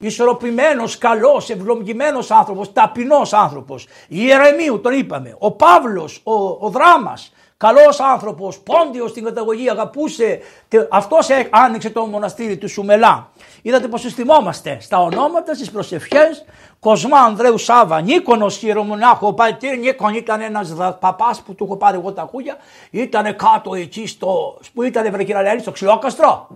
ισορροπημένος, καλός, ευλογημένο άνθρωπος, ταπεινός άνθρωπος. Ιερεμίου τον είπαμε. Ο Παύλος, ο, ο Δράμας, καλός άνθρωπος, πόντιος στην καταγωγή, αγαπούσε. Αυτός άνοιξε το μοναστήρι του Σουμελά. Είδατε πως θυμόμαστε στα ονόματα, στις προσευχές. Κοσμά Ανδρέου Σάβα, Νίκονος χειρομονάχο, ο πατήρ Νίκον ήταν ένας παπάς που του έχω πάρει εγώ τα κούγια. Ήταν κάτω εκεί στο. που ήταν βρε στο ξυλόκαστρο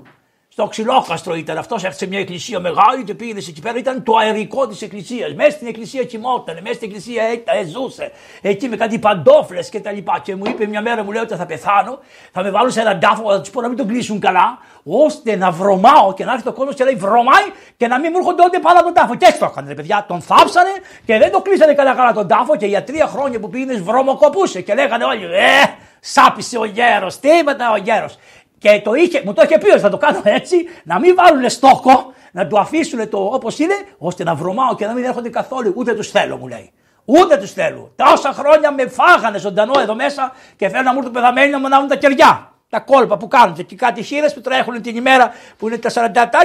στο ξυλόκαστρο ήταν αυτός, έφτιαξε μια εκκλησία μεγάλη και πήγαινε εκεί πέρα. Ήταν το αερικό της εκκλησίας. Μέσα στην εκκλησία κοιμόταν, μέσα στην εκκλησία ζούσε. Εκεί με κάτι παντόφλες και τα λοιπά. Και μου είπε μια μέρα, μου λέει ότι θα πεθάνω, θα με βάλουν σε έναν τάφο, θα τους πω να μην τον κλείσουν καλά, ώστε να βρωμάω και να έρθει το κόσμος και να λέει βρωμάει και να μην μου έρχονται ό,τι πάνω από τον τάφο. Και έτσι το έκανε, παιδιά. Τον θάψανε και δεν το κλείσανε καλά καλά τον τάφο και για τρία χρόνια που πήγαινες βρωμοκοπούσε και λέγανε όλοι, Ε, σάπισε ο γέρος, τι ο γέρος. Και το είχε, μου το είχε πει ότι θα το κάνω έτσι, να μην βάλουν στόχο, να του αφήσουν το όπως είναι, ώστε να βρωμάω και να μην έρχονται καθόλου. Ούτε τους θέλω, μου λέει. Ούτε τους θέλω. Τόσα χρόνια με φάγανε ζωντανό εδώ μέσα και θέλω να μου έρθουν πεθαμένοι να μου ανάβουν τα κεριά. Τα κόλπα που κάνουν και κάτι χείρε που τρέχουν την ημέρα που είναι τα 47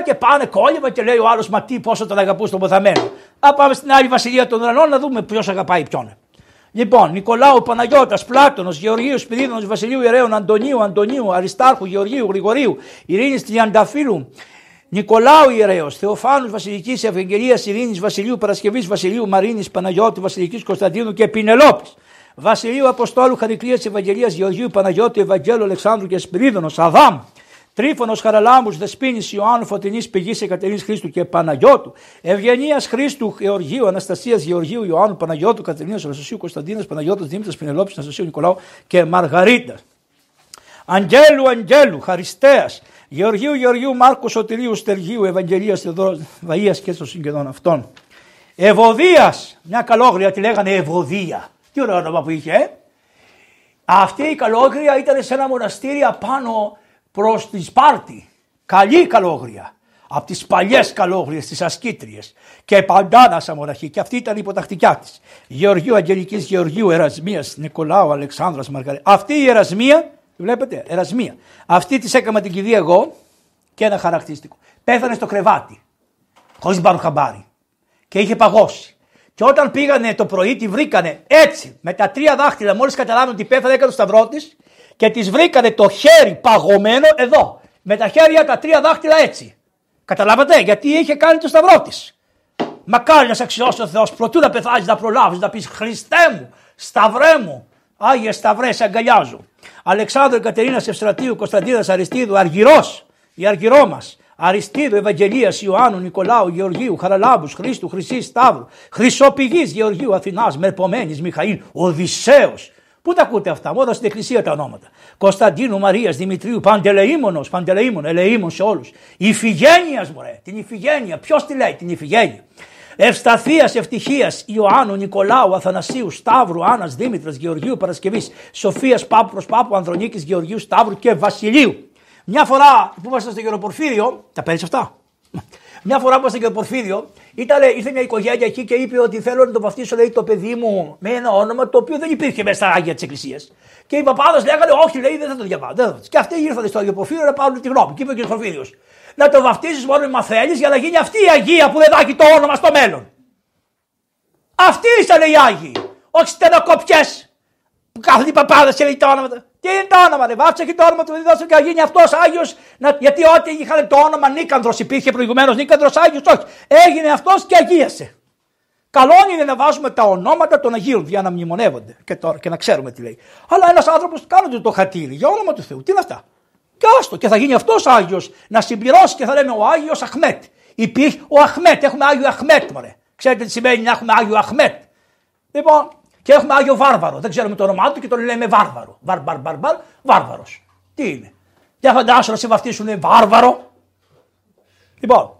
και πάνε κόλλημα και λέει ο άλλος Μα τι, πόσο τον αγαπού τον πεθαμένο. Α πάμε στην άλλη βασιλεία των ουρανών να δούμε ποιος αγαπάει ποιον. Λοιπόν, Νικολάου, Παναγιώτας, Πλάτωνος, Γεωργίου, Σπυρίδωνος, Βασιλείου Ιερέων, Αντωνίου, Αντωνίου, Αριστάρχου, Γεωργίου, Γρηγορίου, Ειρήνης Τριανταφύλου, Νικολάου Ιερέο, Θεοφάνους Βασιλικής Ευαγγελίας Ειρήνης Βασιλείου Παρασκευής Βασιλείου Μαρίνης Παναγιώτη Βασιλικής Κωνσταντίνου και Πινελόπης. Βασιλείου Αποστόλου Χαρικλίας Ευαγγελίας Γεωργίου Παναγιώτη Ευαγγέλου Αλεξάνδρου και Σπυρίδωνος Αδάμ. Τρίφωνος Χαραλάμου, Δεσπίνη Ιωάννου Φωτεινής Πηγής Εκατερίνης Χρήστου και Παναγιώτου, Ευγενίας Χρήστου Γεωργίου, Αναστασίας Γεωργίου Ιωάννου Παναγιώτου, Κατερίνας Αναστασίου Κωνσταντίνας Παναγιώτου Δήμητρας Πινελόπη Αναστασίου Νικολάου και Μαργαρίτας. Αγγέλου Αγγέλου, Χαριστέας, Γεωργίου Γεωργίου Μάρκου Σωτηρίου Στεργίου, Ευαγγελίας Θεοδόρα Βαία και στο συγγενών αυτών. Ευωδίας, μια καλόγρια τη λέγανε Ευωδία. Τι ωραίο όνομα που είχε, ε; Αυτή η καλόγρια ήταν σε ένα μοναστήρι απάνω προς τη Σπάρτη. Καλή καλόγρια. Από τις παλιές καλόγριες, τις ασκήτριες. Και παντάνα σαν μοναχή. Και αυτή ήταν η υποτακτικιά της. Γεωργίου Αγγελικής Γεωργίου Ερασμίας Νικολάου Αλεξάνδρας Μαργαρή. Αυτή η Ερασμία, βλέπετε, Ερασμία. Αυτή της έκανα την κηδεία εγώ και ένα χαρακτηριστικό. Πέθανε στο κρεβάτι. Χωρίς πάρουν χαμπάρι. Και είχε παγώσει. Και όταν πήγανε το πρωί, τη βρήκανε έτσι, με τα τρία δάχτυλα. Μόλις καταλάβαινε ότι πέθανε, έκανε το σταυρό της και τη βρήκανε το χέρι παγωμένο εδώ. Με τα χέρια τα τρία δάχτυλα έτσι. Καταλάβατε, γιατί είχε κάνει το σταυρό της. Μακάρι να σε αξιώσει ο Θεός, προτού να πεθάνεις, να προλάβεις, να πεις Χριστέ μου, σταυρέ μου, Άγιε Σταυρέ, σε αγκαλιάζω. Αλεξάνδρου Κατερίνα Ευστρατείου Κωνσταντίνας Αριστίδου, Αργυρός, η Αργυρό μας. Αριστίδου, Ευαγγελίας, Ιωάννου, Νικολάου, Γεωργίου, Χαραλάμπους, Χρήστου, Χρυσή Σταύρου, Χρυσοπηγής Γεωργίου Αθηνάς, Μερπομένη, Μιχαήλ, Οδυσσέο, Πού τα ακούτε αυτά, μόνο στην εκκλησία τα ονόματα. Κωνσταντίνου, Μαρίας, Δημητρίου, Παντελεήμονος, Παντελεήμον, ελεήμον σε όλους. Ιφηγένειας, μωρέ, την Ιφηγένεια. Ποιος τη λέει, την Ιφηγένεια; Ευσταθίας, ευτυχίας, Ιωάννου, Νικολάου, Αθανασίου, Σταύρου, Άννας, Δήμητρας, Γεωργίου, Παρασκευής, Σοφίας, Πάπου προ Πάπου, Ανδρονίκης, Γεωργίου, Σταύρου και Βασιλείου. Μια φορά που ήμασταν στο Γεροπορφύριο, τα παίρνεις αυτά; Μια φορά που ήμασταν στο Γεροπορφύριο, ήταν, ήρθε μια οικογένεια εκεί και είπε ότι θέλω να το βαφτίσω λέει, το παιδί μου με ένα όνομα το οποίο δεν υπήρχε μέσα στα άγια της Εκκλησίας. Και οι παπάδε λέγανε, Όχι, λέει, δεν θα το διαβάσω. Και αυτοί ήρθαν στο Άγιο Πορφύριο να πάρουν τη γνώμη. Και είπε ο κ. Πορφύριος, Να το βαφτίσεις μόνο με θέλει για να γίνει αυτή η Αγία που δεν θα έχει το όνομα στο μέλλον. Αυτοί ήσαν οι Άγιοι. Όχι στενοκοπιές που κάθονται οι παπάδες και λέει τα όνομα. Τι είναι το όνομα, δεν βάψε και το όνομα του δίδωσε και να γίνει αυτός Άγιος. Γιατί ό,τι είχαν το όνομα Νίκανδρος υπήρχε προηγουμένως Νίκανδρος Άγιος, όχι. Έγινε αυτός και αγίασε. Καλό είναι να βάζουμε τα ονόματα των Αγίων για να μνημονεύονται και, τώρα, και να ξέρουμε τι λέει. Αλλά ένας άνθρωπος κάνονται το χατήρι για όνομα του Θεού. Τι είναι αυτά; Και άστο και θα γίνει αυτός Άγιος να συμπληρώσει και θα λέμε ο Άγιος Αχμέτ. Υπήρχε ο Αχμέτ, έχουμε Άγιο Αχμέτ, μωρέ. Ξέρετε τι σημαίνει να έχουμε Άγιο Αχμέτ; Λοιπόν, και έχουμε Άγιο Βάρβαρο. Δεν ξέρουμε το όνομά του και τον λέμε Βάρβαρο. Βαρ, βαρ, βαρ, βαρ, Βάρβαρος. Τι είναι; Για φαντάσου να σε βαφτίσουν Βάρβαρο. Λοιπόν,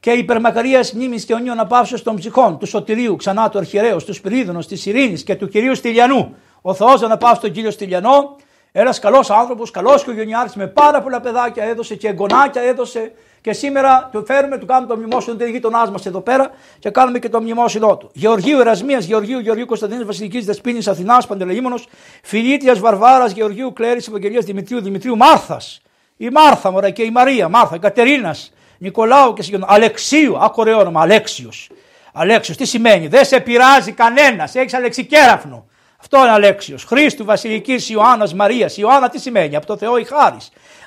και η υπερμακαρία μνήμης και ονείων απαύσεως των ψυχών του Σωτηρίου, ξανά του Αρχιερέου, του Σπυρίδωνος, της Ειρήνης και του κυρίου Στυλιανού. Ο Θεός να πάψει τον κύριο Στυλιανό, ένας καλός άνθρωπος, καλός οικογενειάρχης με πάρα πολλά παιδάκια έδωσε και εγγονάκια έδωσε και σήμερα του φέρουμε, του κάνουμε το μνημόσυνο του γείτονά μας εδώ πέρα και κάνουμε και το μνημόσυνο του. Γεωργίου Ερασμίας, Γεωργίου Γεωργίου Κωνσταντίνης Βασιλικής Δεσπίνης Αθηνάς Παντελεήμονο, Φιλίτιας Βαρβάρας, Γεωργίου Κλέρης Ευαγγελίας Δημητρίου Δημητρίου Μάρθας. Η Μάρθα, μωρέ, και η Μαρία, Μάρθα, Κατερίνας, Νικολάου και συγγενών. Αλεξίου, άκου όνομα, Αλέξιος. Αλέξιος, τι σημαίνει, δεν σε πειράζει κανένας, έχεις αλεξικέραφνο. Αυτό είναι Αλέξιος. Χρήστου, Βασιλικής, Ιωάννας, Μαρίας. Ιωάννα τι σημαίνει, από το Θεό η χάρη.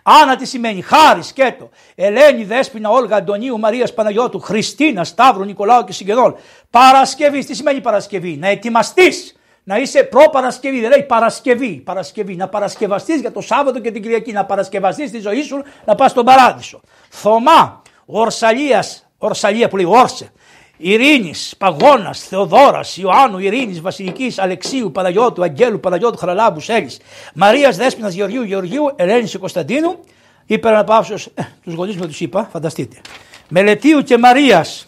Άννα τι σημαίνει, χάρη σκέτο. Ελένη, Δέσπινα, Όλγα, Αντωνίου, Μαρίας, Παναγιώτου, Χριστίνα, Σταύρου, Νικολάου και συγγενών. Παρασκευής, τι σημαίνει Παρασκευή, να ετοιμαστείς. Να είσαι προ-Παρασκευή, δεν λέει Παρασκευή. Παρασκευή, να παρασκευαστείς για το Σάββατο και την Κυριακή, να παρασκευαστείς τη ζωή σου, να πας στον παράδεισο. Θωμά, Ορσαλίας, Ορσαλία που λέει Όρσε, Ειρήνης, Παγώνας, Θεοδόρας, Ιωάννου, Ειρήνης, Βασιλικής, Αλεξίου, Παναγιώτου, Αγγέλου, Παναγιώτου, Χραλάμπου, Έλλη, Μαρίας Δέσπινα, Γεωργίου, Γεωργίου, Ελένης και Κωνσταντίνου. Υπεραναπαύσεως, ε, τους γονείς μου τους είπα, φανταστείτε. Μελετίου και Μαρίας,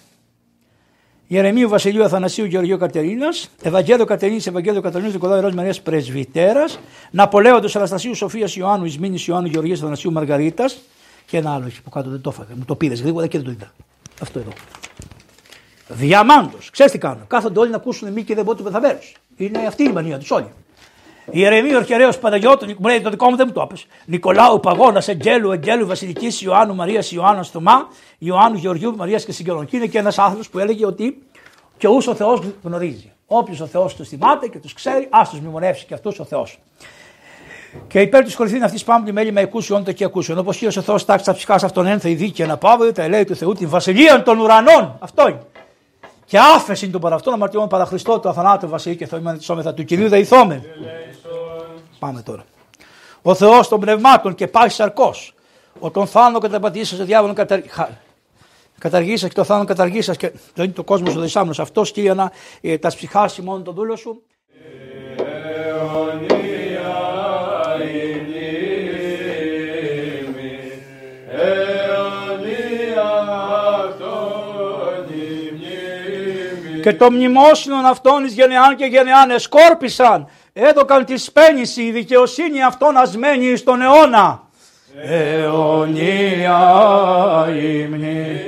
Γερεμίου Βασιλείου Αθανασίου Γεωργίου Κατερίνας, Ευαγγέλιο Κατερίνης, Ευαγγέλιο Κατερίνας, Νικολάου Ερό Μαρίας Πρεσβυτέρας, Ναπολέοντο Αναστασίου Σοφίας Ιωάννου, Ισμήνη Ιωάννου Γεωργίας Αθανασίου Μαργαρίτας και ένα άλλο εκεί που κάτω δεν το έφαγα. Μου το πήρες γρήγορα και δεν το είδα. Αυτό εδώ. Διαμάντο. Ξέρεις τι κάνουν. Κάθονται όλοι να ακούσουν μη και δεν μπορεί του πεθαμένου. Είναι αυτή η μανία τους όλοι. Ιερεμίου Αρχαιρέο Παναγιώτου, μου λέει το δικό μου δεν μου το έπεσε. Νικολάου Παγώνας, Εγγέλου, Εγγέλου Βασιλικής Ιωάννου Μαρίας Ιωάννα Θωμά, Ιωάννου Γεωργίου Μαρίας και Συγγενών. Και είναι και ένας άνθρωπος που έλεγε ότι και ού ο Θεός γνωρίζει. Όποιος ο Θεός τους θυμάται και τους ξέρει, ας τους μνημονεύσει και αυτούς ο Θεός. Και υπέρ του κορυφήν αυτή πάμε μέλη με εκούσιον το και ακούσιον. Όπως ο Θεός τάξει τα ψυχάς αυτόν ένθα η δίκαια να πάβει, τα λέει του Θεού την βασιλεία των ουρανών. Αυτό είναι. Και άφεση τον παραυτόν αμαρτιών παρά Χριστό του αθανάτου βασιλεί και θεομένα της όμεθα του κυρίου δεηθόμε. Πάμε τώρα. Ο Θεός των πνευμάτων και πάει σαρκός. Ο τον θάνο καταπατήσει ο διάβολος καταργήσας και το θάνο καταργήσας και δεν είναι το κόσμος ο δεσάμενο. Αυτός κύριε να ε, τας ψυχάσει μόνο τον δούλο σου. Και το μνημόσυνο αυτών εις γενεάν και γενεάν εσκόρπισαν, έδωκαν τη σπένηση, η δικαιοσύνη αυτών ασμένη στον αιώνα. Αιωνία υμνή.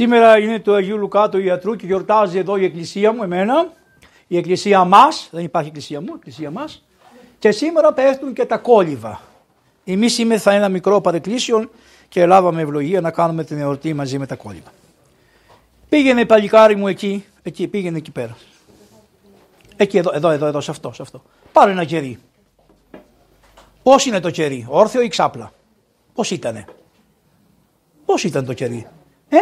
Σήμερα είναι το Αγίου Λουκά του Ιατρού και γιορτάζει εδώ η εκκλησία μου, εμένα, η εκκλησία μας, δεν υπάρχει εκκλησία μου, η εκκλησία μας, και σήμερα πέφτουν και τα κόλληβα. Εμείς θα ένα μικρό παρεκκλήσιο και λάβαμε ευλογία να κάνουμε την εορτή μαζί με τα κόλληβα. Πήγαινε παλικάρι μου εκεί, εκεί, πήγαινε εκεί πέρα. Εκεί, εδώ, εδώ, εδώ, εδώ, σε αυτό, σε αυτό. Πάρε ένα κερί. Πώς είναι το κερί, όρθιο ή ξάπλα; Πώς ήτανε; Πώς ήταν το κερί; Ε,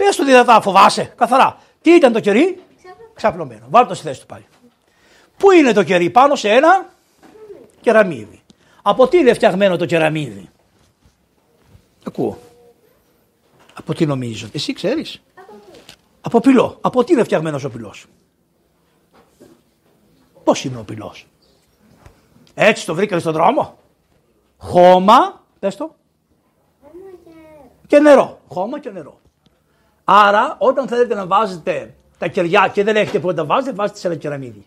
Πες του δυνατά, φοβάσαι, καθαρά. Τι ήταν το κερί, ξαπλωμένο. Βάλτε το στη θέση του πάλι. Πού είναι το κερί, πάνω σε ένα κεραμίδι. Από τι είναι φτιαγμένο το κεραμίδι; Ακούω. Από τι νομίζω. Εσύ ξέρεις; Από πυλό. Από τι είναι φτιαγμένος ο πυλός; Πώς είναι ο πυλός; Έτσι το βρήκατε στον δρόμο; Χώμα, πες το. Και νερό. Χώμα και νερό. Άρα, όταν θέλετε να βάζετε τα κεριά και δεν έχετε που να τα βάζετε, βάζετε σε ένα κεραμίδι.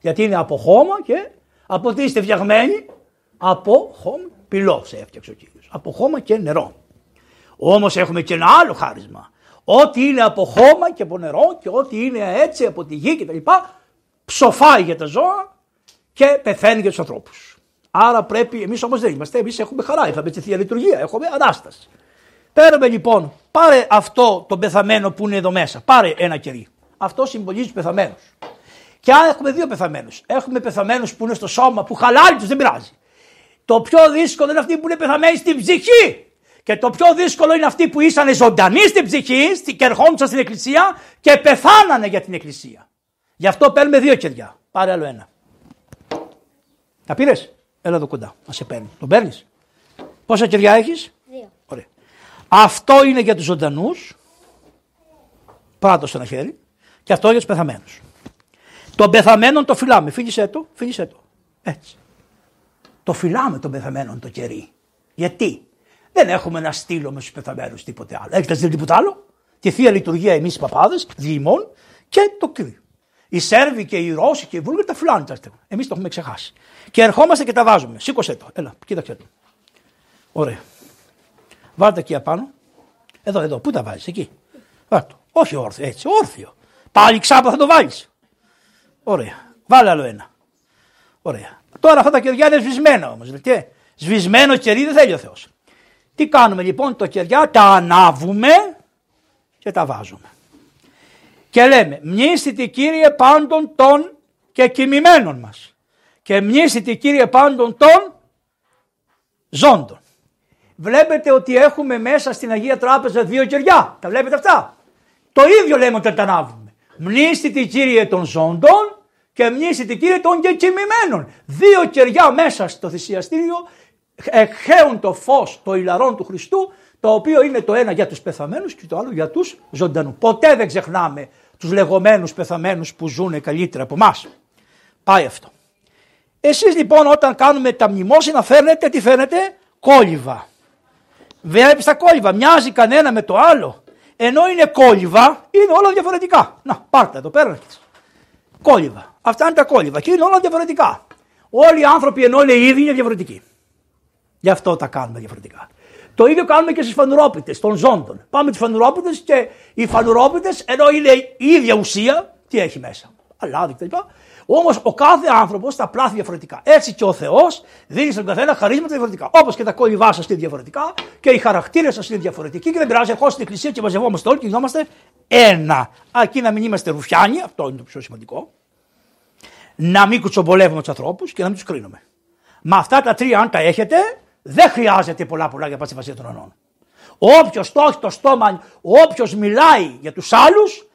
Γιατί είναι από χώμα και από τι είστε φτιαγμένοι, από χώμα, πυλό σε έφτιαξε ο κύριος. Από χώμα και νερό. Όμως έχουμε και ένα άλλο χάρισμα. Ό,τι είναι από χώμα και από νερό και ό,τι είναι έτσι από τη γη κτλ. ψοφάει για τα ζώα και πεθαίνει για τους ανθρώπους. Άρα πρέπει, εμείς όμως δεν είμαστε, εμείς έχουμε χαρά, είχαμε τη θεία λειτουργία, έχουμε ανάσταση. Παίρνουμε λοιπόν, πάρε αυτό το πεθαμένο που είναι εδώ μέσα. Πάρε ένα κερί. Αυτό συμβολίζει τους πεθαμένους. Και αν έχουμε δύο πεθαμένους, έχουμε πεθαμένους που είναι στο σώμα, που χαλάει τους, δεν πειράζει. Το πιο δύσκολο είναι αυτοί που είναι πεθαμένοι στην ψυχή. Και το πιο δύσκολο είναι αυτοί που ήσαν ζωντανοί στην ψυχή και ερχόντουσαν στην εκκλησία και πεθάνανε για την εκκλησία. Γι' αυτό παίρνουμε δύο κεριά. Πάρε άλλο ένα. Τα πήρες; Έλα εδώ κοντά. Να σε παίρνει. Τον παίρνεις; Πόσα κεριά έχεις; Δύο. Ωραία. Αυτό είναι για τους ζωντανούς. Πράτο ένα χέρι. Και αυτό για τους πεθαμένους. Τον πεθαμένον το φυλάμε. Φίλησε το, φίλησε το. Έτσι. Το φυλάμε τον πεθαμένον το κερί. Γιατί; Δεν έχουμε να στείλουμε στους πεθαμένους τίποτε άλλο. Έχετε στείλεις τίποτα άλλο; Τη θεία λειτουργία εμείς οι παπάδες, διημών και το κρύο. Οι Σέρβοι και οι Ρώσοι και οι Βούλγαροι τα φυλάνε τα Εμείς το έχουμε ξεχάσει. Και ερχόμαστε και τα βάζουμε. Σήκωσε το. Έλα, κοίταξε το. Ωραία. Βάλτε εκεί απάνω. Εδώ, εδώ. Πού τα βάζεις, εκεί. Βάλτε. Όχι όρθιο, έτσι, όρθιο. Πάλι ξάπα θα το βάλεις. Ωραία. Βάλε άλλο ένα. Ωραία. Τώρα αυτά τα κεριά είναι σβησμένα όμως. Και σβησμένο κερί δεν θέλει ο Θεός. Τι κάνουμε λοιπόν το κεριά, τα ανάβουμε και τα βάζουμε. Και λέμε μνήστητη Κύριε πάντων των και κοιμημένων μας και μνήστητη Κύριε πάντων των ζώντων. Βλέπετε ότι έχουμε μέσα στην Αγία Τράπεζα δύο κεριά. Τα βλέπετε αυτά; Το ίδιο λέμε όταν τα ανάβουμε. Μνήστητη Κύριε των ζώντων και μνήστητη Κύριε των και κοιμημένων. Δύο κεριά μέσα στο θυσιαστήριο εκχέουν το φως το ηλαρών του Χριστού το οποίο είναι το ένα για τους πεθαμένους και το άλλο για τους ζωντανούς. Ποτέ δεν ξεχνάμε τους λεγόμενους πεθαμένους που ζουν καλύτερα από εμάς. Πάει αυτό. Εσείς λοιπόν όταν κάνουμε τα μνημόσυνα φέρνετε, τι φέρνετε, κόλληβα. Βλέπεις τα κόλληβα, μοιάζει κανένα με το άλλο. Ενώ είναι κόλληβα, είναι όλα διαφορετικά. Να, πάρτε εδώ πέρα. Κόλληβα. Αυτά είναι τα κόλληβα και είναι όλα διαφορετικά. Όλοι οι άνθρωποι ενώ είναι ίδιοι είναι διαφορετικοί. Γι' αυτό τα κάνουμε διαφορετικά. Το ίδιο κάνουμε και στις φανουρόπιτες των ζώντων. Πάμε τις φανουρόπιτες και οι φανουρόπιτες, ενώ είναι η ίδια ουσία, τι έχει μέσα. Αλάδι κτλ. Όμως ο κάθε άνθρωπος τα πλάθει διαφορετικά. Έτσι και ο Θεός δίνει στον καθένα χαρίσματα διαφορετικά. Όπως και τα κόλληβά σα είναι διαφορετικά και οι χαρακτήρες σας είναι διαφορετικοί και δεν πειράζει. Ερχόμαστε στην εκκλησία και μαζευόμαστε όλοι και γινόμαστε ένα. Ακεί να μην είμαστε ρουφιάνοι, αυτό είναι το πιο σημαντικό. Να μην κουτσομπολεύουμε τους ανθρώπους και να μην τους κρίνουμε. Με αυτά τα τρία, αν τα έχετε, δεν χρειάζεται πολλά πολλά για να των ονών. Όποιος το έχει το στόμα, όποιος μιλάει για τους άλλους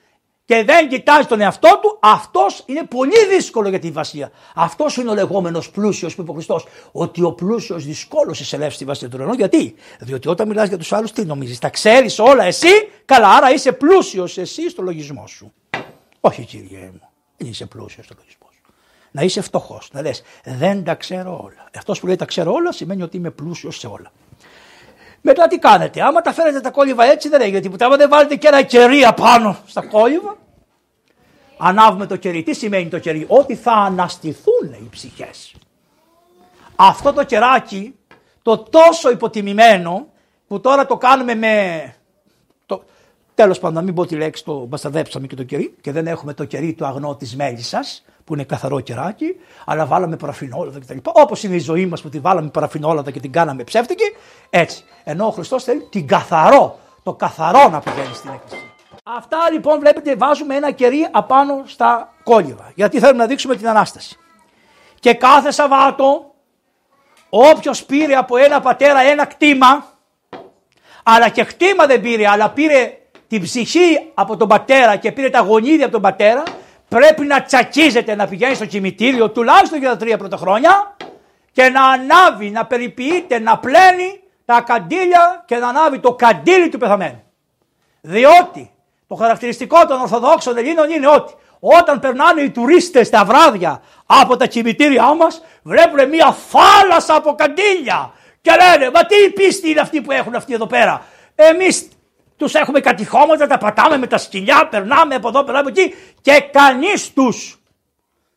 και δεν κοιτάζει τον εαυτό του, αυτός είναι πολύ δύσκολο για τη βασία. Αυτός είναι ο λεγόμενος πλούσιος που είπε ο Χριστός. Ότι ο πλούσιος δυσκόλω εισελεύσει στη βασία των ονών. Γιατί; Διότι όταν μιλάς για τους άλλους, τι νομίζεις, τα ξέρεις όλα εσύ, καλά, άρα είσαι πλούσιος εσύ στο λογισμό σου. Όχι, κύριε μου, δεν είσαι πλούσιος στο λογισμό να είσαι φτωχός. Να λες, δεν τα ξέρω όλα. Αυτός που λέει τα ξέρω όλα σημαίνει ότι είμαι πλούσιος σε όλα. Μετά τι κάνετε, άμα τα φέρετε τα κόλληβα έτσι δεν έγινε τίποτα. Άμα δεν βάλετε και ένα κερί απάνω στα κόλληβα, ανάβουμε το κερί. Τι σημαίνει το κερί, ότι θα αναστηθούν οι ψυχές. Αυτό το κεράκι, το τόσο υποτιμημένο, που τώρα το κάνουμε με. Το... Τέλος πάντων, να μην πω τη λέξη, το μπασταδέψαμε και το κερί και δεν έχουμε το κερί του αγνό της μέλισσα που είναι καθαρό κεράκι, αλλά βάλαμε παραφινόλαδα κτλ. Όπως είναι η ζωή μας που τη βάλαμε παραφινόλαδα και την κάναμε ψεύτικη, έτσι. Ενώ ο Χριστός θέλει την καθαρό, το καθαρό να πηγαίνει στην εκκλησία. Αυτά λοιπόν βλέπετε βάζουμε ένα κερί απάνω στα κόλληβα, γιατί θέλουμε να δείξουμε την Ανάσταση. Και κάθε Σαββάτο, όποιος πήρε από ένα πατέρα ένα κτήμα, αλλά και κτήμα δεν πήρε, αλλά πήρε την ψυχή από τον πατέρα και πήρε τα γονίδια από τον πατέρα, πρέπει να τσακίζεται να πηγαίνει στο κημητήριο τουλάχιστον για τα τρία πρώτα χρόνια και να ανάβει, να περιποιείται, να πλένει τα καντήλια και να ανάβει το καντήλι του πεθαμένου. Διότι το χαρακτηριστικό των Ορθοδόξων Ελλήνων είναι ότι όταν περνάνε οι τουρίστες στα βράδια από τα κημητήριά μας βλέπουν μια θάλασσα από καντήλια και λένε μα τι πίστη είναι αυτή που έχουν αυτοί εδώ πέρα; Εμείς τους έχουμε κατηχώματα, τα πατάμε με τα σκυλιά, περνάμε από εδώ, περνάμε από εκεί και κανείς τους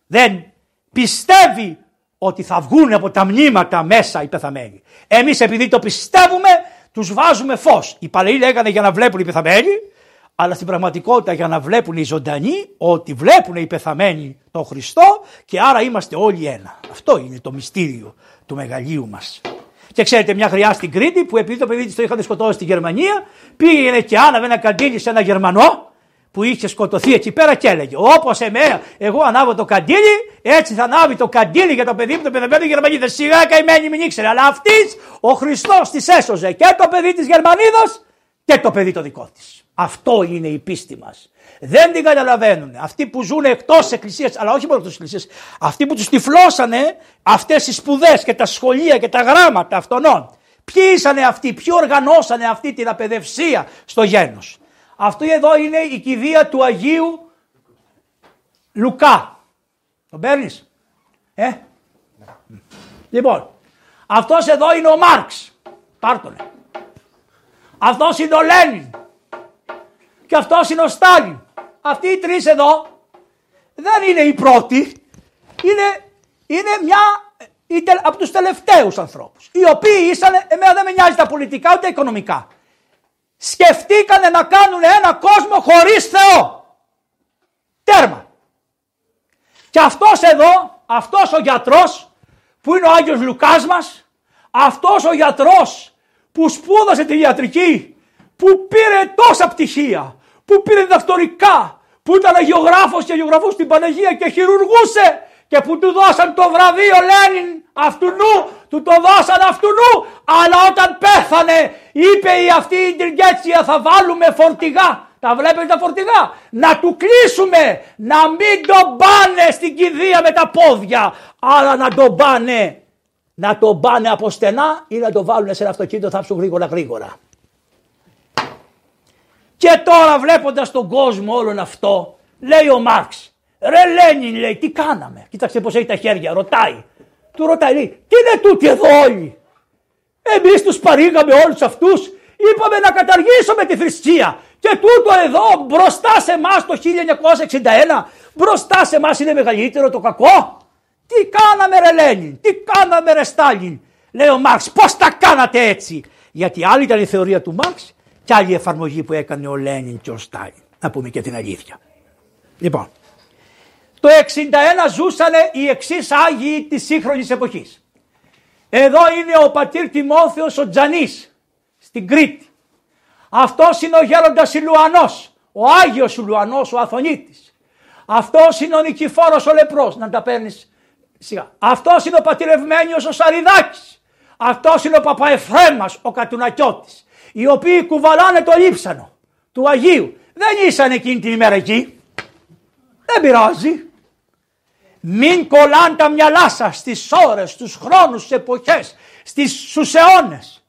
δεν πιστεύει ότι θα βγουν από τα μνήματα μέσα οι πεθαμένοι. Εμείς επειδή το πιστεύουμε, τους βάζουμε φως. Οι παλαιοί λέγανε για να βλέπουν οι πεθαμένοι, αλλά στην πραγματικότητα για να βλέπουν οι ζωντανοί ότι βλέπουν οι πεθαμένοι τον Χριστό και άρα είμαστε όλοι ένα. Αυτό είναι το μυστήριο του μεγαλείου μας. Και ξέρετε, μια χρειά στην Κρήτη που επειδή το παιδί της το είχαν σκοτώσει στη Γερμανία, πήγαινε και άναβε ένα καντήλι σε ένα Γερμανό που είχε σκοτωθεί εκεί πέρα και έλεγε Όπως εμένα, εγώ ανάβω το καντήλι, έτσι θα ανάβει το καντήλι για το παιδί μου, το παιδεμένο Γερμανίδα. Σιγά καημένη μην ήξερε. Αλλά αυτής ο Χριστός της έσωζε και το παιδί της Γερμανίδας και το παιδί το δικό της. Αυτό είναι η πίστη μας. Δεν την καταλαβαίνουν. Αυτοί που ζουν εκτός εκκλησίας, αλλά όχι μόνο εκτός εκκλησίας, αυτοί που τους τυφλώσανε αυτές οι σπουδές και τα σχολεία και τα γράμματα αυτών. Ποιοι ήσανε αυτοί, ποιοι οργανώσανε αυτή την απεδευσία στο γένος. Αυτό εδώ είναι η κηδεία του Αγίου Λουκά. Τον παίρνεις; Ε; Λοιπόν, αυτός εδώ είναι ο Μάρξ. Πάρτονε. Αυτός είναι ο Λένιν. Και αυτός είναι ο Στάλιν. Αυτοί οι τρεις εδώ δεν είναι οι πρώτοι. Είναι, είναι μια από τους τελευταίους ανθρώπους. Οι οποίοι ήσαν, εμένα δεν με νοιάζει τα πολιτικά ούτε οικονομικά σκεφτήκανε να κάνουν ένα κόσμο χωρίς Θεό. Τέρμα. Και αυτός εδώ, αυτός ο γιατρός που είναι ο Άγιος Λουκάς μας, αυτός ο γιατρός που σπούδασε τη ιατρική, που πήρε τόσα πτυχία, που πήρε διδακτορικά, που ήταν αγιογράφος και αγιογραφούς στην Παναγία και χειρουργούσε και που του δώσαν το βραβείο Λένιν αυτού νου, του το δώσαν αυτού νου, αλλά όταν πέθανε είπε η αυτή η Ιντριγκέτσια θα βάλουμε φορτηγά, τα βλέπετε τα φορτηγά, να του κλείσουμε, να μην τον πάνε στην κηδεία με τα πόδια, αλλά να τον πάνε, να τον πάνε από στενά ή να τον βάλουν σε ένα αυτοκίνητο θα ψουν γρήγορα γρήγορα. Και τώρα βλέποντας τον κόσμο όλον αυτό, λέει ο Μάρξ, Ρε Λένιν λέει, τι κάναμε; Κοίταξε πώς έχει τα χέρια, ρωτάει. Του ρωτάει, λέει, τι είναι τούτοι εδώ όλοι; Εμείς τους παρήγαμε όλους αυτούς, είπαμε να καταργήσουμε τη θρησκεία. Και τούτο εδώ μπροστά σε εμάς το 1961, μπροστά σε εμάς είναι μεγαλύτερο το κακό. Τι κάναμε ρε Λένιν, τι κάναμε ρε Στάλιν. Λέει ο Μάρξ, πώς τα κάνατε έτσι; Γιατί άλλη ήταν η θεωρία του Μάρξ και άλλη εφαρμογή που έκανε ο Λένιν και ο Στάλιν. Να πούμε και την αλήθεια. Λοιπόν, το 61 ζούσαν οι εξής Άγιοι της σύγχρονης εποχής. Εδώ είναι ο πατήρ Τιμόθεος ο Τζανής στην Κρήτη. Αυτός είναι ο γέροντας Ιλουανός, ο Άγιος Ιλουανός, ο Αθωνίτης. Αυτός είναι ο Νικηφόρος ο Λεπρός, να τα παίρνεις σιγά. Αυτός είναι ο πατήρ Ευμένιος ο Σαριδάκης. Αυτός είναι ο Παπαεφρέμας ο Κατουνακιώτης. Οι οποίοι κουβαλάνε το λείψανο του Αγίου. Δεν ήσαν εκείνη την ημέρα εκεί. Δεν πειράζει. Μην κολλάν τα μυαλά σας στις ώρες, στους χρόνους, στις εποχές, στους αιώνες.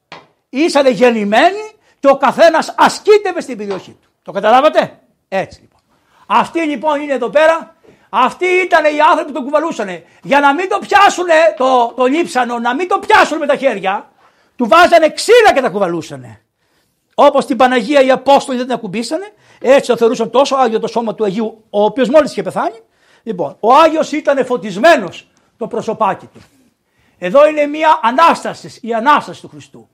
Ήσατε γεννημένοι και ο καθένας ασκείται με στην περιοχή του. Το καταλάβατε; Έτσι λοιπόν. Αυτοί λοιπόν είναι εδώ πέρα. Αυτοί ήταν οι άνθρωποι που τον κουβαλούσαν. Για να μην το πιάσουν το, το λείψανο, να μην το πιάσουν με τα χέρια, του βάζανε ξύλα και τα κουβαλούσαν. Όπως την Παναγία οι Απόστολοι δεν την ακουμπήσανε, έτσι το θεωρούσαν τόσο άγιο το σώμα του Αγίου, ο οποίος μόλις είχε πεθάνει, Λοιπόν, ο Άγιος ήταν φωτισμένος το προσωπάκι του. Εδώ είναι μια Ανάστασης, η Ανάσταση του Χριστού.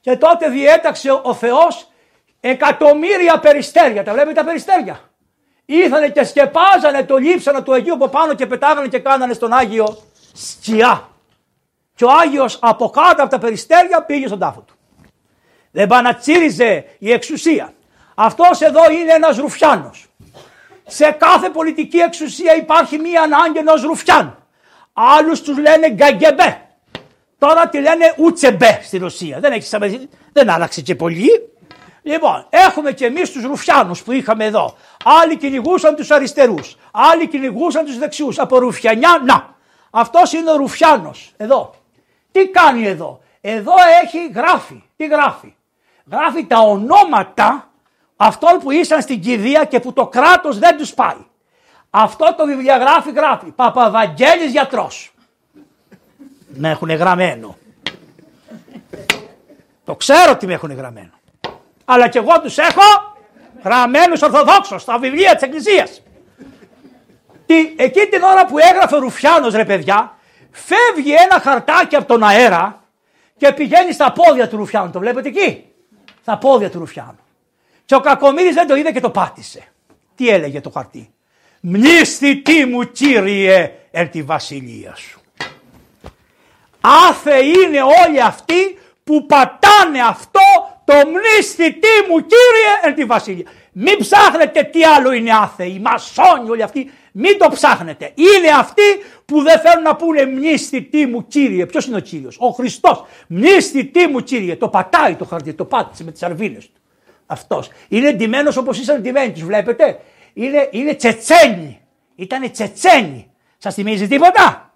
Και τότε διέταξε ο Θεός εκατομμύρια περιστέρια. Τα βλέπετε τα περιστέρια; Ήρθανε και σκεπάζανε το λείψανο του Αγίου από πάνω και πετάγανε και κάνανε στον Άγιο σκιά. Και ο Άγιος από κάτω από τα περιστέρια πήγε στον τάφο του. Δεν πανατσίριζε η εξουσία. Αυτός εδώ είναι ένας ρουφιάνος. Σε κάθε πολιτική εξουσία υπάρχει μία ανάγκη ενός ρουφιάν. Άλλους τους λένε γκαγκεμπέ. Τώρα τη λένε ούτσεμπέ στη Ρωσία. Δεν, έχεις, δεν άλλαξε και πολύ. Λοιπόν, έχουμε και εμείς τους ρουφιάνους που είχαμε εδώ. Άλλοι κυνηγούσαν τους αριστερούς. Άλλοι κυνηγούσαν τους δεξιούς. Από ρουφιανιά, να. Αυτός είναι ο ρουφιάνος. Εδώ. Τι κάνει εδώ; Εδώ έχει γράφει. Τι γράφει; Γράφει τα ονόματα αυτόν που ήσαν στην κηδεία και που το κράτος δεν τους πάει. Αυτό το βιβλιογράφη γράφει Παπαβαγγέλης γιατρός. Με έχουν γραμμένο. Το ξέρω ότι με έχουν γραμμένο. Αλλά και εγώ τους έχω γραμμένους ορθοδόξους στα βιβλία της Εκκλησίας. Τι, εκεί την ώρα που έγραφε ο Ρουφιάνος ρε παιδιά, φεύγει ένα χαρτάκι από τον αέρα και πηγαίνει στα πόδια του Ρουφιάνου. Το βλέπετε εκεί; Στα πόδια του Ρουφιάνου. Και ο Κακομύρης δεν το είδε και το πάτησε. Τι έλεγε το χαρτί; τι μου κύριε εν τη βασιλεία σου. Άθε είναι όλοι αυτοί που πατάνε αυτό το τι μου κύριε εν τη βασιλεία. Μην ψάχνετε τι άλλο είναι άθεοι, οι μασόνοι όλοι αυτοί. Μην το ψάχνετε. Είναι αυτοί που δεν θέλουν να πούνε μνήστη μου κύριε. Ποιος είναι ο κύριος, Ο Χριστός. Μνήστη μου κύριε. Το πατάει το χαρτί, το πάτησε με τις αρβίνε του. Αυτός. Είναι εντυμένο όπως ήσαν εντυμένοι τους, βλέπετε. Είναι, είναι τσετσένοι. Ήτανε τσετσένοι. Σας θυμίζει τίποτα;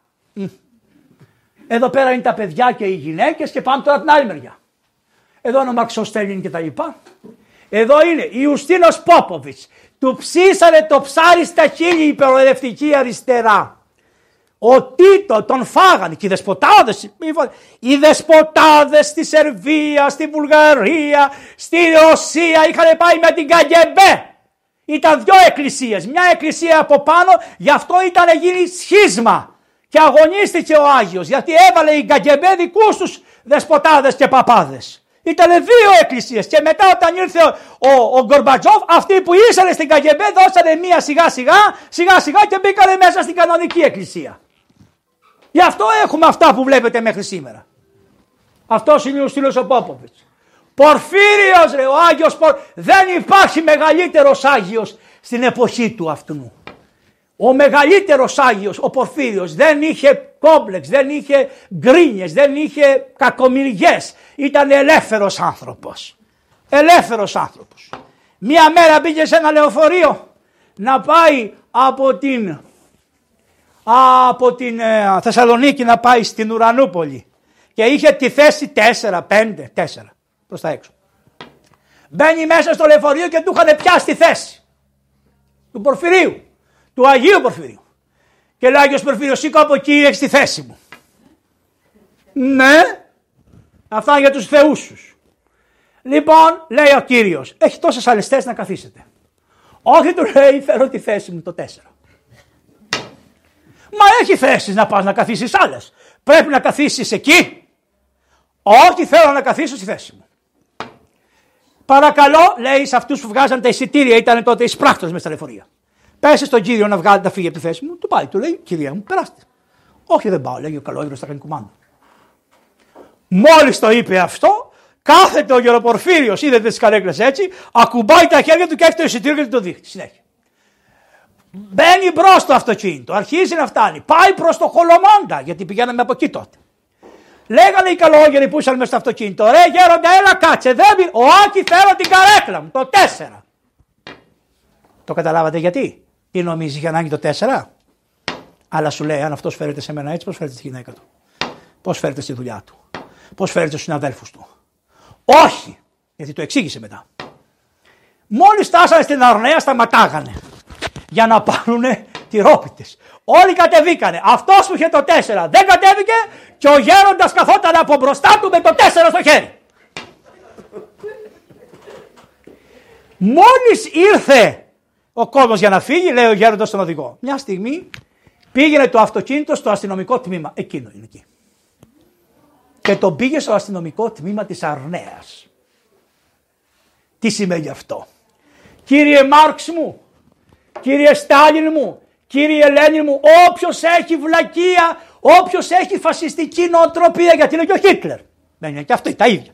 Εδώ πέρα είναι τα παιδιά και οι γυναίκες και πάμε τώρα την άλλη μεριά. Εδώ είναι ο Μαξοστέλιν και τα λοιπά. Εδώ είναι η Ουστίνος Πόποβιτς. Του ψήσανε το ψάρι στα χείλη η προεδευτική αριστερά. Ο Τίτο τον φάγανε και οι δεσποτάδες, οι δεσποτάδες στη Σερβία, στη Βουλγαρία, στη Ρωσία είχαν πάει με την Καγκεμπέ. Ήταν δυο εκκλησίες, μια εκκλησία από πάνω, γι' αυτό ήταν γίνει σχίσμα. Και αγωνίστηκε ο Άγιος, γιατί έβαλε η Καγκεμπέ δικούς τους δεσποτάδες και παπάδες. Ήταν δύο εκκλησίες. Και μετά, όταν ήρθε ο, ο, ο Γκορμπατζόφ, αυτοί που ήσαν στην Καγκεμπέ δώσανε μία σιγά σιγά, σιγά σιγά και μπήκανε μέσα στην κανονική εκκλησία. Γι' αυτό έχουμε αυτά που βλέπετε μέχρι σήμερα. Αυτός είναι ο στήλος ο Πόποβιτς. Πορφύριος ρε, ο Άγιος Πορ... Δεν υπάρχει μεγαλύτερος Άγιος στην εποχή του αυτού. Ο μεγαλύτερος Άγιος, ο Πορφύριος, δεν είχε κόμπλεξ, δεν είχε γκρίνιες, δεν είχε κακομοιριές. Ήταν ελεύθερος άνθρωπος. Ελεύθερος άνθρωπος. Μία μέρα πήγε σε ένα λεωφορείο να πάει από την, από την ε, Θεσσαλονίκη να πάει στην Ουρανούπολη και είχε τη θέση 4, 5, 4 προς τα έξω. Μπαίνει μέσα στο λεωφορείο και του είχαν πιάσει τη θέση του Πορφυρίου, του Αγίου Πορφυρίου. Και λέει Άγιος Πορφύριος σήκω από εκεί έχεις τη θέση μου. Ναι, αυτά είναι για τους θεούς σου. Λοιπόν, λέει ο Κύριος, έχει τόσες άλλες θέσεις να καθίσετε. Όχι του λέει, φέρω τη θέση μου το 4. Μα έχει θέσεις να πας να καθίσεις άλλες. Πρέπει να καθίσεις εκεί. Όχι θέλω να καθίσω στη θέση μου. Παρακαλώ, λέει σε αυτούς που βγάζαν τα εισιτήρια, ήταν τότε εισπράκτο μες στα λεωφορεία. Πέσει στον κύριο να βγάλει, να φύγει από τη θέση μου, του πάει, του λέει, κυρία μου, περάστε. Όχι, δεν πάω, λέει ο καλό θα κάνει κουμάντο. Μόλις το είπε αυτό, κάθεται ο γεροπορφύριος, είδατε τις καρέκλες έτσι, ακουμπάει τα χέρια του και έχει το εισιτήριο και το δείχνει. Συνέχεια. Μπαίνει μπρος το αυτοκίνητο, αρχίζει να φτάνει. Πάει προς το Χολομόντα, γιατί πηγαίναμε από εκεί τότε. Λέγανε οι καλόγεροι που ήσαν μέσα στο αυτοκίνητο, ρε γέροντα, έλα κάτσε, δεν Ο Άκη φέρω την καρέκλα μου, το 4. Το καταλάβατε γιατί; Τι νομίζεις, είχε ανάγκη το 4. Αλλά σου λέει, αν αυτός φέρεται σε μένα έτσι, πώς φέρεται στη γυναίκα του; Πώς φέρεται στη δουλειά του; Πώς φέρεται στους συναδέλφους του; Όχι! Γιατί το εξήγησε μετά. Μόλις φτάσανε στην Αρνέα, σταματάγανε για να πάρουν τυρόπιτες. Όλοι κατεβήκανε. Αυτός που είχε το 4 δεν κατέβηκε και ο γέροντας καθόταν από μπροστά του με το 4 στο χέρι. Μόλις ήρθε ο κόσμος για να φύγει, λέει ο γέροντας στον οδηγό. Μια στιγμή πήγαινε το αυτοκίνητο στο αστυνομικό τμήμα. Εκείνο είναι εκεί. Και τον πήγε στο αστυνομικό τμήμα της Αρνέας. Τι σημαίνει αυτό; Κύριε Μάρξ μου, κύριε Στάλιν μου, κύριε Λένιν μου, όποιος έχει βλακεία, όποιος έχει φασιστική νοοτροπία, γιατί είναι και ο Χίτλερ. Δεν είναι και αυτό τα ίδια.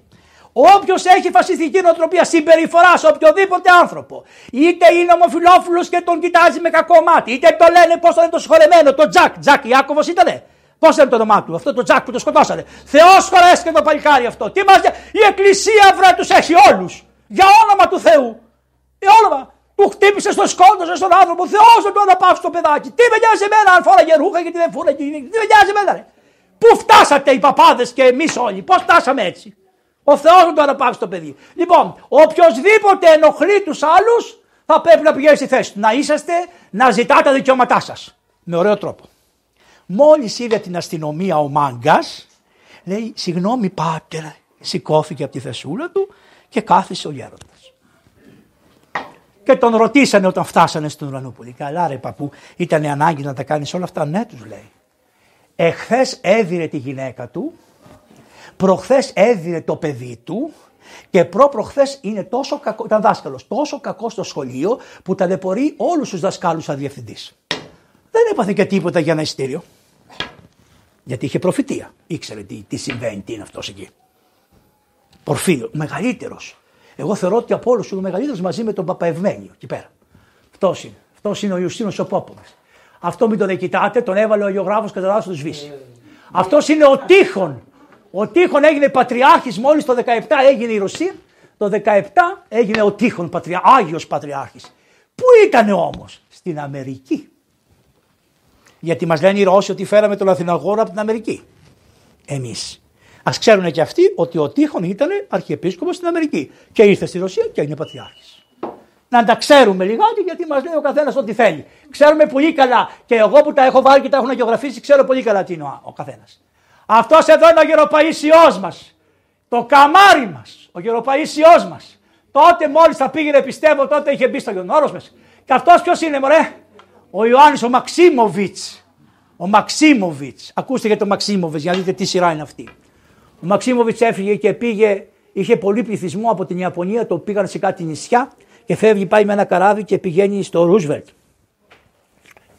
Όποιος έχει φασιστική νοοτροπία συμπεριφοράς σε οποιοδήποτε άνθρωπο, είτε είναι ομοφυλόφιλος και τον κοιτάζει με κακό μάτι, είτε το λένε πώ το λένε το σχολεμένο, το Τζακ, Τζακ Ιάκωβος ήτανε. Πώς είναι το όνομά του, αυτό το Τζακ που το σκοτώσανε. Θεό και το παλικάρι αυτό. Τι μας... Η Εκκλησία βρε τους έχει όλους. Για όνομα του Θεού. Για όνομα. Του χτύπησε στο σκότωσε στον άνθρωπο. Θεός δεν το αναπαύσει το παιδάκι. Τι με νοιάζει εμένα αν φόραγε ρούχα γιατί δεν φόραγε. Τι με νοιάζει εμένα. Ρε. Πού φτάσατε οι παπάδες και εμείς όλοι; Πώς φτάσαμε έτσι; Ο Θεός δεν το αναπαύσει το παιδί. Λοιπόν, οποιοδήποτε ενοχλεί τους άλλους θα πρέπει να πηγαίνει στη θέση του. Να είσαστε να ζητάτε τα δικαιώματά σας. Με ωραίο τρόπο. Μόλις είδε την αστυνομία ο μάγκας, λέει: Συγγνώμη, πάτερ, σηκώθηκε από τη θεσούλα του και κάθισε ο γέροντας. Και τον ρωτήσανε όταν φτάσανε στην Ουρανούπολη. Καλά, ρε παππού, ήταν ανάγκη να τα κάνεις όλα αυτά. Ναι, τους λέει. Εχθές έδιρε τη γυναίκα του, προχθές έδιρε το παιδί του και προπροχθέ είναι τόσο κακό, ήταν δάσκαλος, τόσο κακό στο σχολείο που ταλαιπωρεί όλους τους δασκάλους σαν διευθυντής. Δεν έπαθε και τίποτα για ένα ειστήριο. Γιατί είχε προφητεία. Ήξερε τι, τι συμβαίνει, τι είναι αυτός εκεί. Πορφύριο, μεγαλύτερος. Εγώ θεωρώ ότι από όλους είναι ο μεγαλύτερος μαζί με τον Παπαευμένιο εκεί πέρα. Αυτός είναι. Αυτός είναι ο Ιουστίνο ο Πόποβε. Αυτό μην τον κοιτάτε, τον έβαλε ο Αγιογράφο και τον του σβήσει. Αυτός είναι ο Τείχον. Ο Τείχον έγινε πατριάρχης μόλις το 17 έγινε η Ρωσία. Το 17 έγινε ο Τείχον πατριά, Άγιος Πατριάρχης. Πού ήταν όμως, στην Αμερική. Γιατί μας λένε οι Ρώσοι ότι φέραμε τον Αθηναγόρο από την Αμερική. Εμείς. Ας ξέρουν και αυτοί ότι ο Τείχον ήταν αρχιεπίσκοπος στην Αμερική και ήρθε στη Ρωσία και έγινε πατριάρχης. Να τα ξέρουμε λιγάκι γιατί μας λέει ο καθένας ό,τι θέλει. Ξέρουμε πολύ καλά και εγώ που τα έχω βάλει και τα έχω γεωγραφήσει ξέρω πολύ καλά τι είναι ο καθένας. Αυτός εδώ είναι ο γεροπαΐσιός μας. Το καμάρι μας. Ο γεροπαΐσιός μας. Τότε μόλις θα πήγαινε πιστεύω τότε είχε μπει στο Γιονόρος μας. Και αυτός ποιος είναι μωρέ; Ο Ιωάννης ο Μαξίμοβιτς. Ο Μαξίμοβιτς. Ακούστε για τον Μαξίμοβιτς για να δείτε τι σειρά είναι αυτή. Ο Μαξίμοβιτς έφυγε και πήγε, είχε πολύ πληθυσμό από την Ιαπωνία, το πήγαν σε κάτι νησιά και φεύγει πάει με ένα καράβι και πηγαίνει στο Ρούσβελτ.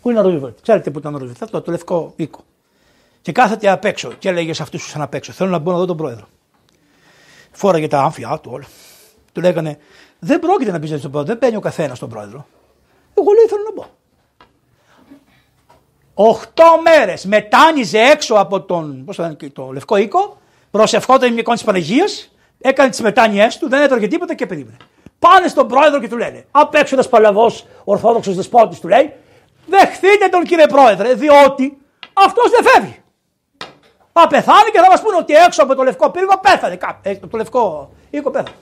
Πού είναι ο Ρούσβελτ, ξέρετε που ήταν ο Ρούσβελτ, αυτό το λευκό οίκο. Και κάθεται απ' έξω και έλεγε σε αυτούς του σαν απ' έξω: Θέλω να μπω να δω τον πρόεδρο. Φόραγε τα άμφια του όλα. Του λέγανε: Δεν πρόκειται να μπει στον πρόεδρο, δεν παίρνει ο καθένας τον πρόεδρο. Εγώ λέει: Θέλω να μπω. Οχτώ μέρες μετάνιζε έξω από τον πώς το, το λευκό οίκο, προσευχόταν η εικόνα της Παναγίας, έκανε τις μετάνοιές του, δεν έτρωγε τίποτα και περίμενε. Πάνε στον πρόεδρο και του λένε: Απ' έξω ένας παλαβός Ορθόδοξος δεσπότης του λέει: Δεχθείτε τον κύριε πρόεδρε, διότι αυτός δεν φεύγει. Θα πεθάνει και θα μας πούνε ότι έξω από το λευκό πύργο πέθανε. Ε, το λευκό οίκο πέθανε.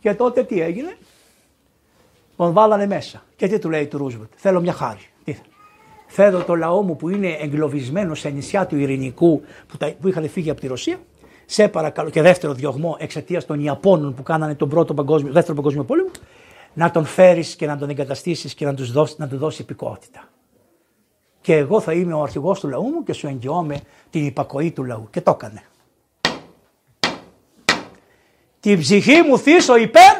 Και τότε τι έγινε; Τον βάλανε μέσα. Και τι του λέει του Ρούσβελτ; Θέλω μια χάρη. Θέλω το λαό μου που είναι εγκλωβισμένο σε νησιά του Ειρηνικού που, τα, που είχαν φύγει από τη Ρωσία. Σε παρακαλώ και δεύτερο διωγμό εξαιτίας των Ιαπώνων που κάνανε τον πρώτο παγκόσμιο, δεύτερο παγκόσμιο πόλεμο. Να τον φέρεις και να τον εγκαταστήσεις και να, τους δώσεις, να του δώσεις υπηκότητα και εγώ θα είμαι ο αρχηγός του λαού μου και σου εγγυώμαι την υπακοή του λαού. Και το έκανε. Την ψυχή μου θύσω υπέρ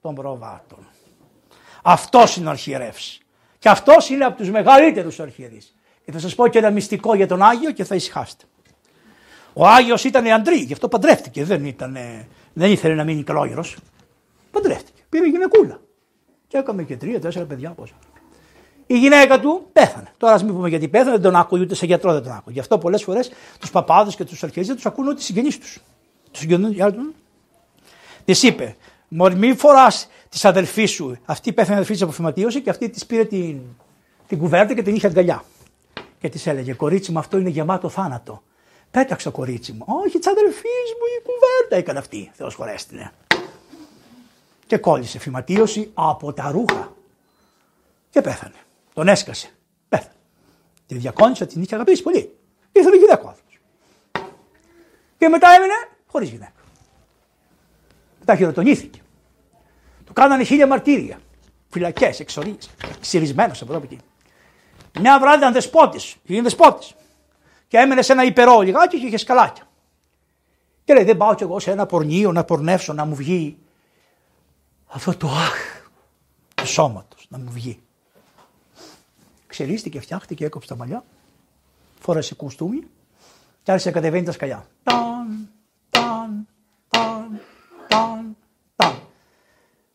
των προβάτων. Αυτός είναι ο αρχιερεύς. Και αυτός είναι από τους μεγαλύτερους αρχιερείς. Και θα σας πω και ένα μυστικό για τον Άγιο και θα ησυχάσετε. Ο Άγιος ήταν αντρή, γι' αυτό παντρεύτηκε. Δεν, ήταν, δεν ήθελε να μείνει καλόγερος. Παντρεύτηκε. Πήρε γυναικούλα. Και έκαμε και τρία, τέσσερα παιδιά πόσα. Η γυναίκα του πέθανε. Τώρα, ας μην πούμε γιατί πέθανε, δεν τον άκουγε ούτε σε γιατρό δεν τον άκουγε. Γι' αυτό πολλές φορές τους παπάδες και τους αρχαίε δεν τους ακούνε ούτε οι συγγενείς τους. Τους συγγενείς τους. Της είπε, Μωρή, μη φοράς τη αδελφή σου. Αυτή πέθανε αδελφή της αποφυματίωση και αυτή της πήρε την, την κουβέρτα και την είχε αγκαλιά. Και της έλεγε, Κορίτσι μου, αυτό είναι γεμάτο θάνατο. Πέταξε κορίτσι μου. Όχι, της αδελφής μου η κουβέρτα έκανε αυτή. Θεός χωρέστηνε. Και κόλλησε φυματίωση από τα ρούχα. Και πέθανε. Τον έσκασε. Πέθανε. Τη διακόνησε, την είχε αγαπήσει πολύ. Ήθελε γυναίκα ο Και μετά έμεινε χωρίς γυναίκα. Μετά χειροτονήθηκε. Του κάνανε χίλια μαρτύρια. Φυλακές, εξορίες. Ξυρισμένος από εδώ εκεί. Μια βράδυ ήταν δεσπότης. Είχε δεσπότης. Και έμενε σε ένα υπερό λιγάκι και είχε σκαλάκια. Και λέει: Δεν πάω κι εγώ σε ένα πορνείο να πορνεύσω να μου βγει αυτό το αχ τους σώματο να μου βγει. Ξελίστηκε, φτιάχτηκε, έκοψε τα μαλλιά, φόρεσε κουστούμι και άρχισε να κατεβαίνει τα σκαλιά. Ταν, ταν, ταν, ταν, ταν.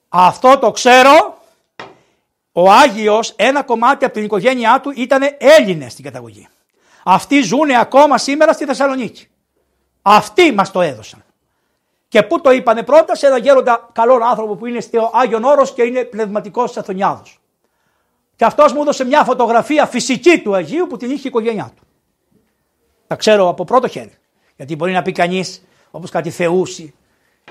Αυτό το ξέρω, ο Άγιος ένα κομμάτι από την οικογένειά του ήταν Έλληνες στην καταγωγή. Αυτοί ζουν ακόμα σήμερα στη Θεσσαλονίκη. Αυτοί μας το έδωσαν. Και πού το είπανε πρώτα; Σε ένα γέροντα καλό άνθρωπο που είναι στο Άγιον Όρος και είναι πνευματικός Αθωνιάδος. Και αυτός μου έδωσε μια φωτογραφία φυσική του Αγίου που την είχε η οικογένειά του. Τα ξέρω από πρώτο χέρι. Γιατί μπορεί να πει κανείς, όπως κάτι θεούσι,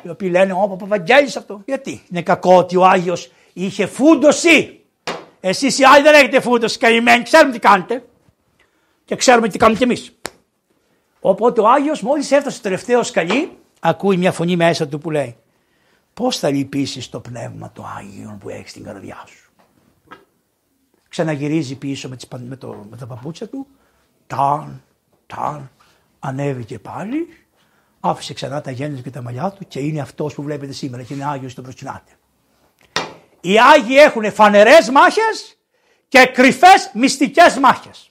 οι οποίοι λένε: Ω, Παπαβαγγέλης αυτό. Γιατί; Είναι κακό ότι ο Άγιος είχε φούντωση. Εσείς οι άλλοι δεν έχετε φούντωση. Καημένοι, ξέρουμε τι κάνετε. Και ξέρουμε τι κάνουμε κι εμείς. Οπότε ο Άγιος μόλις έφτασε στο τελευταίο σκαλί, ακούει μια φωνή μέσα του που λέει: Πώς θα λυπήσεις το πνεύμα του Άγιον που έχεις στην καρδιά σου; Ξαναγυρίζει πίσω με, τις, με, το, με τα παπούτσια του, ταν, ταν, ανέβηκε πάλι, άφησε ξανά τα γέννη και τα μαλλιά του και είναι αυτός που βλέπετε σήμερα και είναι Άγιος τον προσκυνάτε. Οι Άγιοι έχουν φανερές μάχες και κρυφές μυστικές μάχες.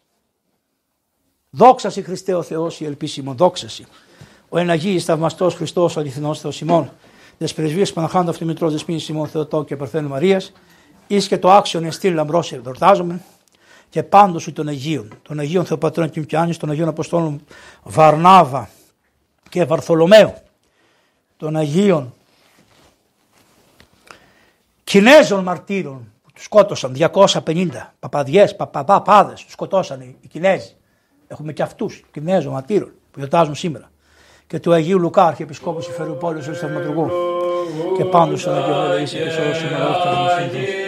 Δόξαση Χριστέ ο Θεός η ελπίσιμο, δόξαση. Ο εναγίης θαυμαστός Χριστός ο αληθινός Θεός ημών. Des πρεσβείες Παναχάντου Αυτομητρός Δεσποίνης Σιμών Θεοτό και Παρθένου Μαρίας, εις και το άξιον εστίλ λαμπρός εορτάζομαι και πάντως σου των Αγίων, των Αγίων Θεοπατρών και Μκιάνης, των Αγίων Αποστόλων Βαρνάβα και Βαρθολομαίου, των Αγίων Κινέζων μαρτύρων που τους σκότωσαν 250 παπαδιές, παπάδες, τους σκοτώσαν οι Κινέζοι. Έχουμε και αυτούς, Κινέζων μαρτύρων που γιορτάζουν σήμερα. Και του Αγίου Λουκά, Αρχιεπισκόπου Ιφεροπόλου, του Θαυματουργού. Και πάντως στον Αγίο Βελαίσιο και σε όλους τους